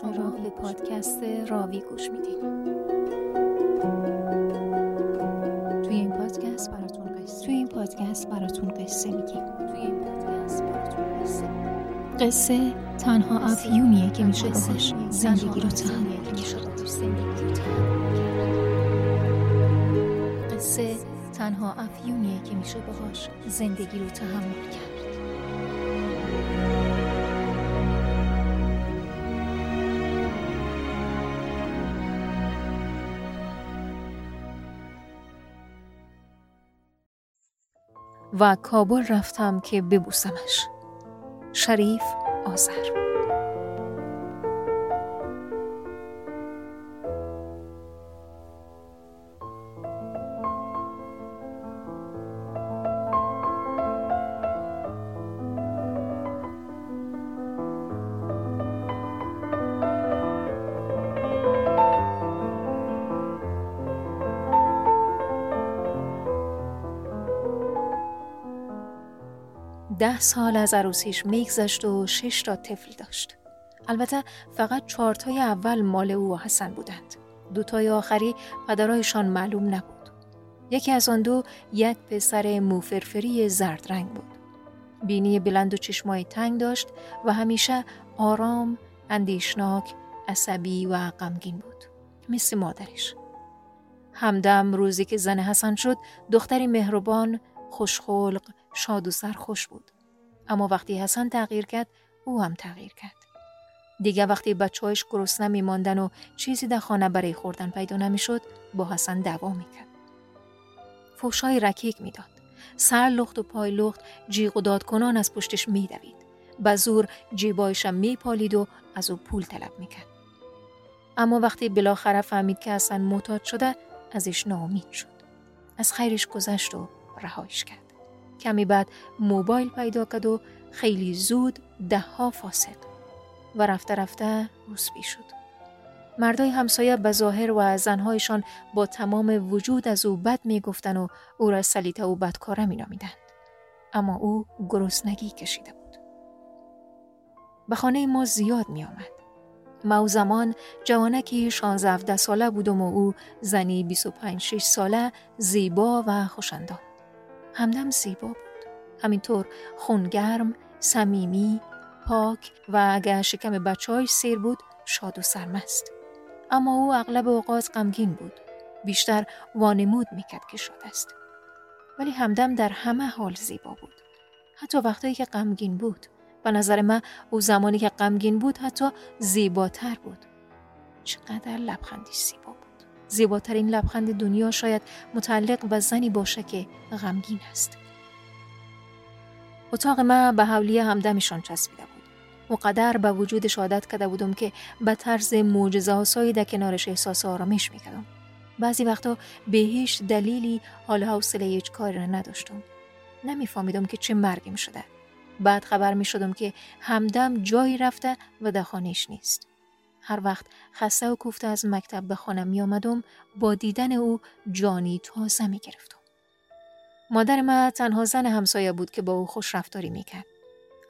شما به پادکست راوی گوش می‌دید توی این پادکست براتون قصه توی این پادکست براتون قصه میگیم. توی این پادکست براتون قصه قصه تنها افیونیه که میشه باهاش زندگی رو تحمل قصه تنها افیونیه که میشه باهاش زندگی رو تحمل کرد. و کابل رفتم که ببوسمش. شریف آذر. ده سال از عروسیش میگذشت و شش تا طفل داشت. البته فقط چهارتای اول مال او و حسن بودند. دوتای آخری پدرایشان معلوم نبود. یکی از آن دو یک پسر موفرفری زرد رنگ بود. بینی بلند و چشمای تنگ داشت و همیشه آرام، اندیشناک، عصبی و غمگین بود. مثل مادرش. همدم روزی که زن حسن شد دختری مهربان، خوشخلق، شاد و سرخوش بود. اما وقتی حسن تغییر کرد او هم تغییر کرد. دیگه وقتی بچه‌هاش گرسنه میماندن و چیزی در خانه برای خوردن پیدا نمی‌شد با حسن دعوا می‌کرد. فوشای رکیک می‌داد. سر لخت و پای لخت جیغ و داد کنان از پشتش میدوید. به زور جیبایشم میپالید و از او پول طلب می‌کرد. اما وقتی بالاخره فهمید که حسن معتاد شده ازش ناامید شد. از خیرش گذشت و رهایش کرد. کمی بعد موبایل پیدا کرد و خیلی زود ده ها فاسد و رفته رفته روسبی شد. مردای همسایه به ظاهر و زنهایشان با تمام وجود از او بد می گفتن و او را سلیته و بدکاره می نامیدند. اما او گرسنگی کشیده بود. به خانه ما زیاد می آمد. ما او زمان جوانکی 16 ساله بودم و او زنی 25 6 ساله زیبا و خوشندان. همدم زیبا بود. همینطور خونگرم، صمیمی، پاک و اگر شکم بچه سیر بود شاد و سرمست. اما او اغلب اوقات غمگین بود. بیشتر وانمود می‌کرد که شاد است. ولی همدم در همه حال زیبا بود. حتی وقتایی که غمگین بود. به نظر من او زمانی که غمگین بود حتی زیباتر بود. چقدر لبخندی زیبا. زیباترین لبخند دنیا شاید متعلق به زنی باشه که غمگین است. اتاق من به حولی همدمشان چسبیده بود. قدر به وجودش عادت کرده بودم که به طرز معجزه آسایی در کنارش احساس آرامش می‌کردم. بعضی وقتا به هیچ دلیلی حال حوصله هیچ کاری را نداشتم. نمیفهمیدم که چه مرگیم شده. بعد خبر می شدم که همدم جایی رفته و در خانهش نیست. هر وقت خسته و کوفته از مکتب به خانم می آمدم با دیدن او جانی تازه می گرفتم. مادر ما تنها زن همسایه بود که با او خوش رفتاری می کرد.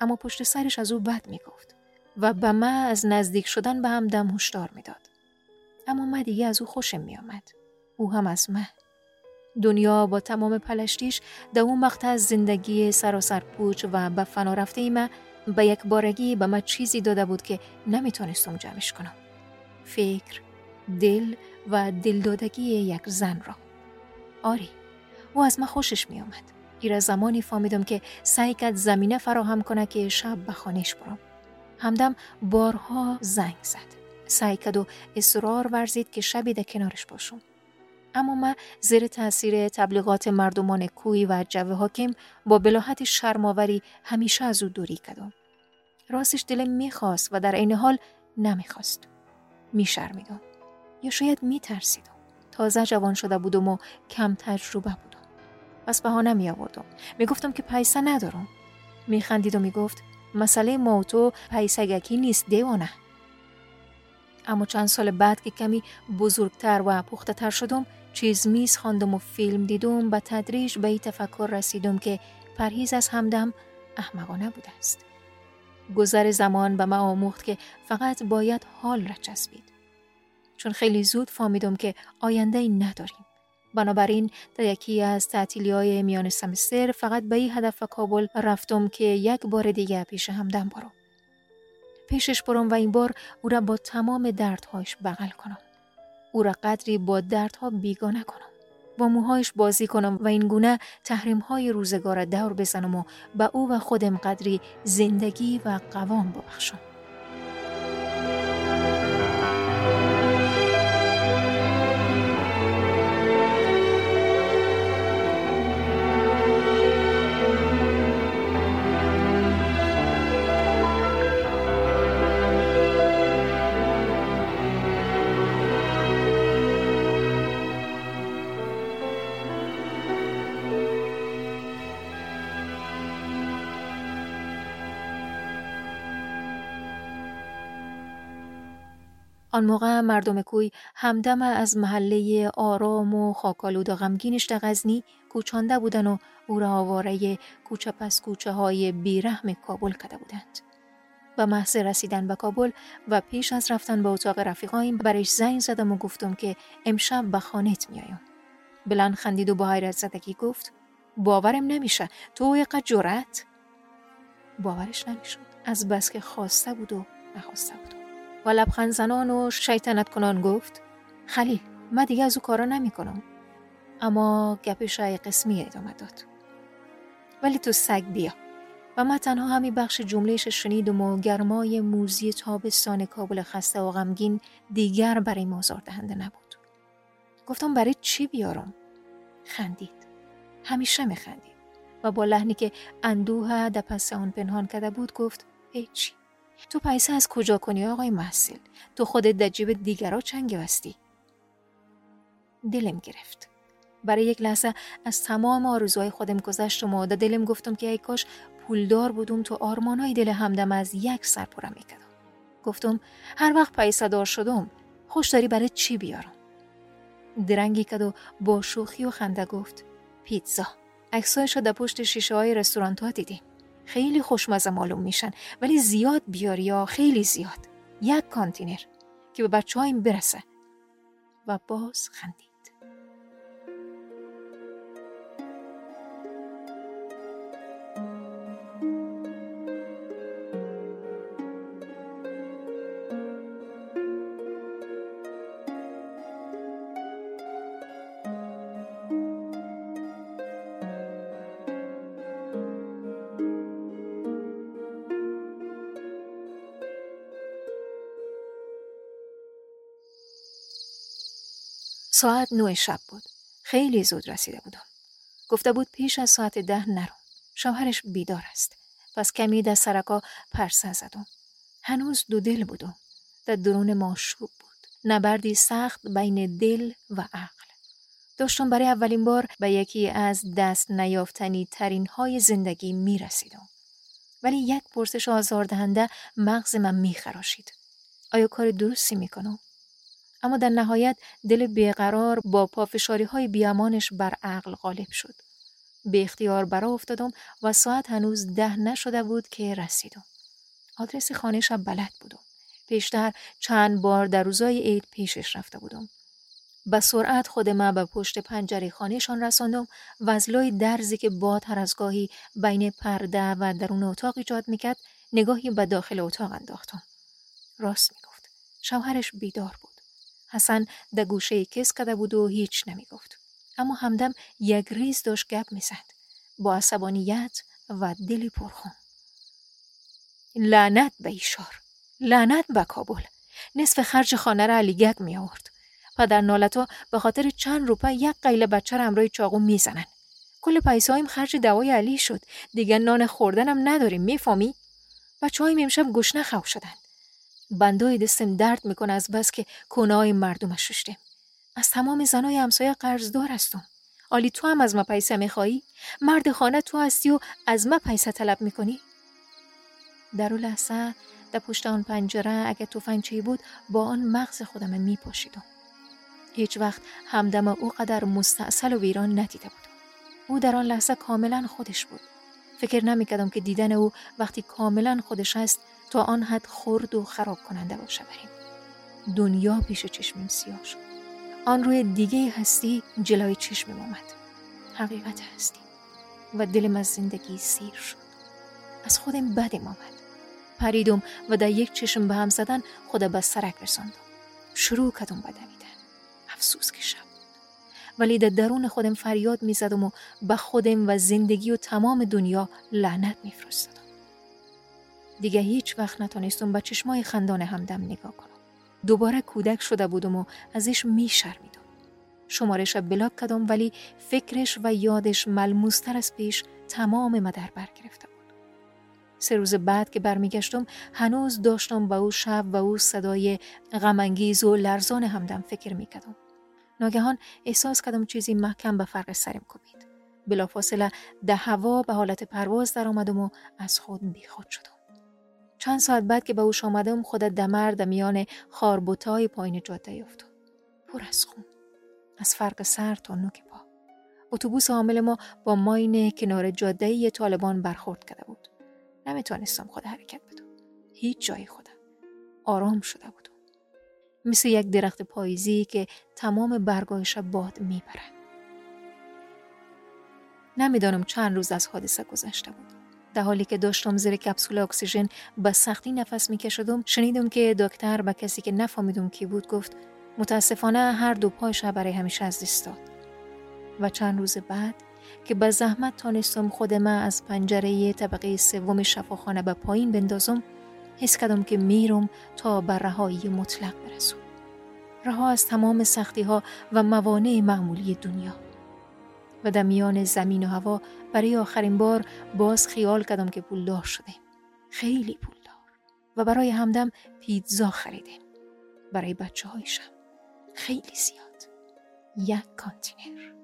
اما پشت سرش از او بد می گفت و به ما از نزدیک شدن به هم دم هشدار می‌داد. اما من دیگه از او خوشم می آمد. او هم از من. دنیا با تمام پلشتیش در اون مقطع زندگی سراسر پوچ و به فنا رفته ای به یک بارگی به من چیزی داده بود که نمی‌تونستم جمعش کنم. فکر، دل و دلدادگی یک زن را. آری، او از من خوشش می آمد. گیر از زمانی فهمیدم که سعی کرد زمینه فراهم کنه که شب به خانش برم. همدم بارها زنگ زد. سعی کرد و اصرار ورزید که شبی در کنارش باشم. اما من زیر تاثیر تبلیغات مردمان کوی و جو حاکم با بلاحت شرماوری همیشه از او دوری کردم. راستش دلم می‌خواست و در عین حال نمی‌خواست. میشرمیدم. یا شاید میترسیدم. تازه جوان شده بودم و کم تجربه بودم. پس بهانه می آوردم. می گفتم که پیسه ندارم. می خندید و می گفت مسئله ما و تو پیسگکی نیست دیوانه. اما چند سال بعد که کمی بزرگتر و پخته تر شدم چیز میز خواندم و فیلم دیدم به تدریج به این تفکر رسیدم که پرهیز از همدم احمقانه بوده است. گذر زمان به من آموخت که فقط باید حال را چسبید. چون خیلی زود فهمیدم که آینده ای نداریم. بنابراین در یکی از تعطیلی های میان سمستر فقط به این هدف کابل رفتم که یک بار دیگه پیش همدم برم. پیشش برم و این بار او را با تمام دردهایش بغل کنم. او را قدری با دردها بیگانه کنم با موهایش بازی کنم و این گونه تحریم های روزگار دور بزنم و به او و خودم قدری زندگی و قوام ببخشم. آن موقع مردم کوی همدم از محله آرام و خاکالود و غمگینش در غزنی کوچانده بودن و او را آواره کوچه پس کوچه های بیرحم کابل کده بودند. و محض رسیدن به کابل و پیش از رفتن به اتاق رفیقایم برش زنگ زدم و گفتم که امشب به خانت میایم. بلند خندید و با حیرت زدگی گفت باورم نمیشه تو اینقدر جرأت باورش نمی‌شد از بس که خواسته بود و نخواسته بود و لبخند زنان و شیطنت کنان گفت خلیل من دیگه از او کارا نمی کنم. اما گپش ای قسمی ادامه داد. ولی تو سگ بیا. و من تنها همین بخش جملهش شنیدم و گرمای موزی تابستان کابل خسته و غمگین دیگر برای مازار دهنده نبود. گفتم برای چی بیارم؟ خندید. همیشه می خندید. و با لحنی که اندوه در پس آن پنهان کرده بود گفت هیچی. تو پیسه از کجا کنی آقای محصل؟ تو خودت در جیب دیگرا چنگ بستی. دلم گرفت. برای یک لحظه از تمام آرزوهای خودم گذشتم و در دلم گفتم که ای کاش پولدار بودم تو آرمانای دل همدم از یک سر پرم می‌کردم. گفتم هر وقت پیسه دار شدم خوش داری برای چی بیارم؟ درنگی کد و با شوخی و خنده گفت پیتزا. عکسایش در پشت شیشه های رستوران ها دیدیم. خیلی خوشمزه معلوم میشن. ولی زیاد بیاری یا خیلی زیاد؟ یک کانتینر که به بچه هایم برسه. و باز خندید ساعت نو شب بود. خیلی زود رسیده بودم. گفته بود پیش از ساعت ده نرو. شوهرش بیدار است. پس کمی در سرکا پرسه زدم. هنوز دو دل بودم. در درون ماشوب بود. نبردی سخت بین دل و عقل. داشتم برای اولین بار به یکی از دست نیافتنی ترین های زندگی می رسیدم. ولی یک پرسش آزاردهنده مغز من می خراشید. آیا کار درستی می کنم؟ اما در نهایت دل بیقرار با پافشاری های بیامانش بر عقل غالب شد. به اختیار برا افتادم و ساعت هنوز ده نشده بود که رسیدم. آدرس خانهشم بلد بودم. پیشتر چند بار در روزای عید پیشش رفته بودم. به سرعت خود ما به پشت پنجره خانهشان رساندم و از لای درزی که باد هر از گاهی بین پرده و درون اتاق ایجاد می‌کرد نگاهی به داخل اتاق انداختم. راست می‌گفت. شوهرش بیدار بود. حسن در گوشه کس کده بود و هیچ نمی گفت. اما همدم یک ریز داشت گپ می‌زد. با عصبانیت و دلی پرخون. لعنت به ایشار. لعنت به کابل. نصف خرج خانه را علی گگ می آورد پدر نالتا به خاطر چند روپه یک قیل بچه را امرای چاقو می‌زنن. کل پیسه خرج دوای علی شد. دیگه نان خوردنم نداریم. می‌فهمی؟ بچه هایم امشب گشنه خواه شدن. بندای دستم درد می‌کنه از بس که کنای مردم ششته. از تمام زنای همسایه قرضدار هستم آلی تو هم از ما پیسه میخوایی؟ مرد خانه تو هستی و از ما پیسه طلب می‌کنی؟ در او لحظه در پشت آن پنجره اگه توفنچهی بود با آن مغز خودم میپاشیدم هیچ وقت همدم او قدر مستاصل و ویران ندیده بود او در آن لحظه کاملا خودش بود فکر نمی‌کردم که دیدن او وقتی کاملا خودش است تا آن حد خرد و خراب کننده باشه بریم. دنیا پیش چشمیم سیاه شد. آن روی دیگه هستی جلوی چشمم آمد حقیقت هستی. و دلم از زندگی سیر شد. از خودم بدم آمد. پریدم و در یک چشم به هم زدن خود به سرک رساندم. شروع کردم بدمیدن افسوس که شب. ولی در درون خودم فریاد می زدم و به خودم و زندگی و تمام دنیا لعنت می فرستدم. دیگه هیچ وقت نتونستم به چشمای خندان همدم نگاه کنم. دوباره کودک شده بودم و ازش می شرمیدم. شمارش بلاک کدم ولی فکرش و یادش ملموستر از پیش تمام مدر بر گرفته بود. سه روز بعد که برمیگشتم هنوز داشتم به او شب و او صدای غمانگیز و لرزان همدم فکر می‌کردم. ناگهان احساس کردم چیزی محکم به فرق سرم کوبید. بلافاصله ده هوا به حالت پرواز در آمدم و از خود بیخود شدم. چند ساعت بعد که به اوش آمدم خود دمر در میان خاربوتای پایین جاده افتاد. پر از خون. از فرق سر تا نوک پا. اتوبوس حامل ما با ماین کنار جاده طالبان برخورد کرده بود. نمی‌تونستم خود حرکت بدم. هیچ جای خودم. آرام شده بودم. مثل یک درخت پاییزی که تمام برگایش باد می‌برد. نمی‌دانم چند روز از حادثه گذشته بود. در حالی که داشتم زیر کپسول اکسیژن به سختی نفس میکشیدم شنیدم که دکتر به کسی که نفهمیدم کی بود گفت متاسفانه هر دو پایش برای همیشه از دست داد. و چند روز بعد که به زحمت تانستم خودم از پنجره طبقه سوم شفاخانه به پایین بندازم حس کردم که میرم تا به رهایی مطلق برسم. رها از تمام سختی ها و موانع معمولی دنیا. و در میان زمین و هوا برای آخرین بار باز خیال کردم که پولدار شده. خیلی پولدار. و برای همدم پیتزا خریدیم برای بچه هایشم خیلی زیاد. یک کانتینر.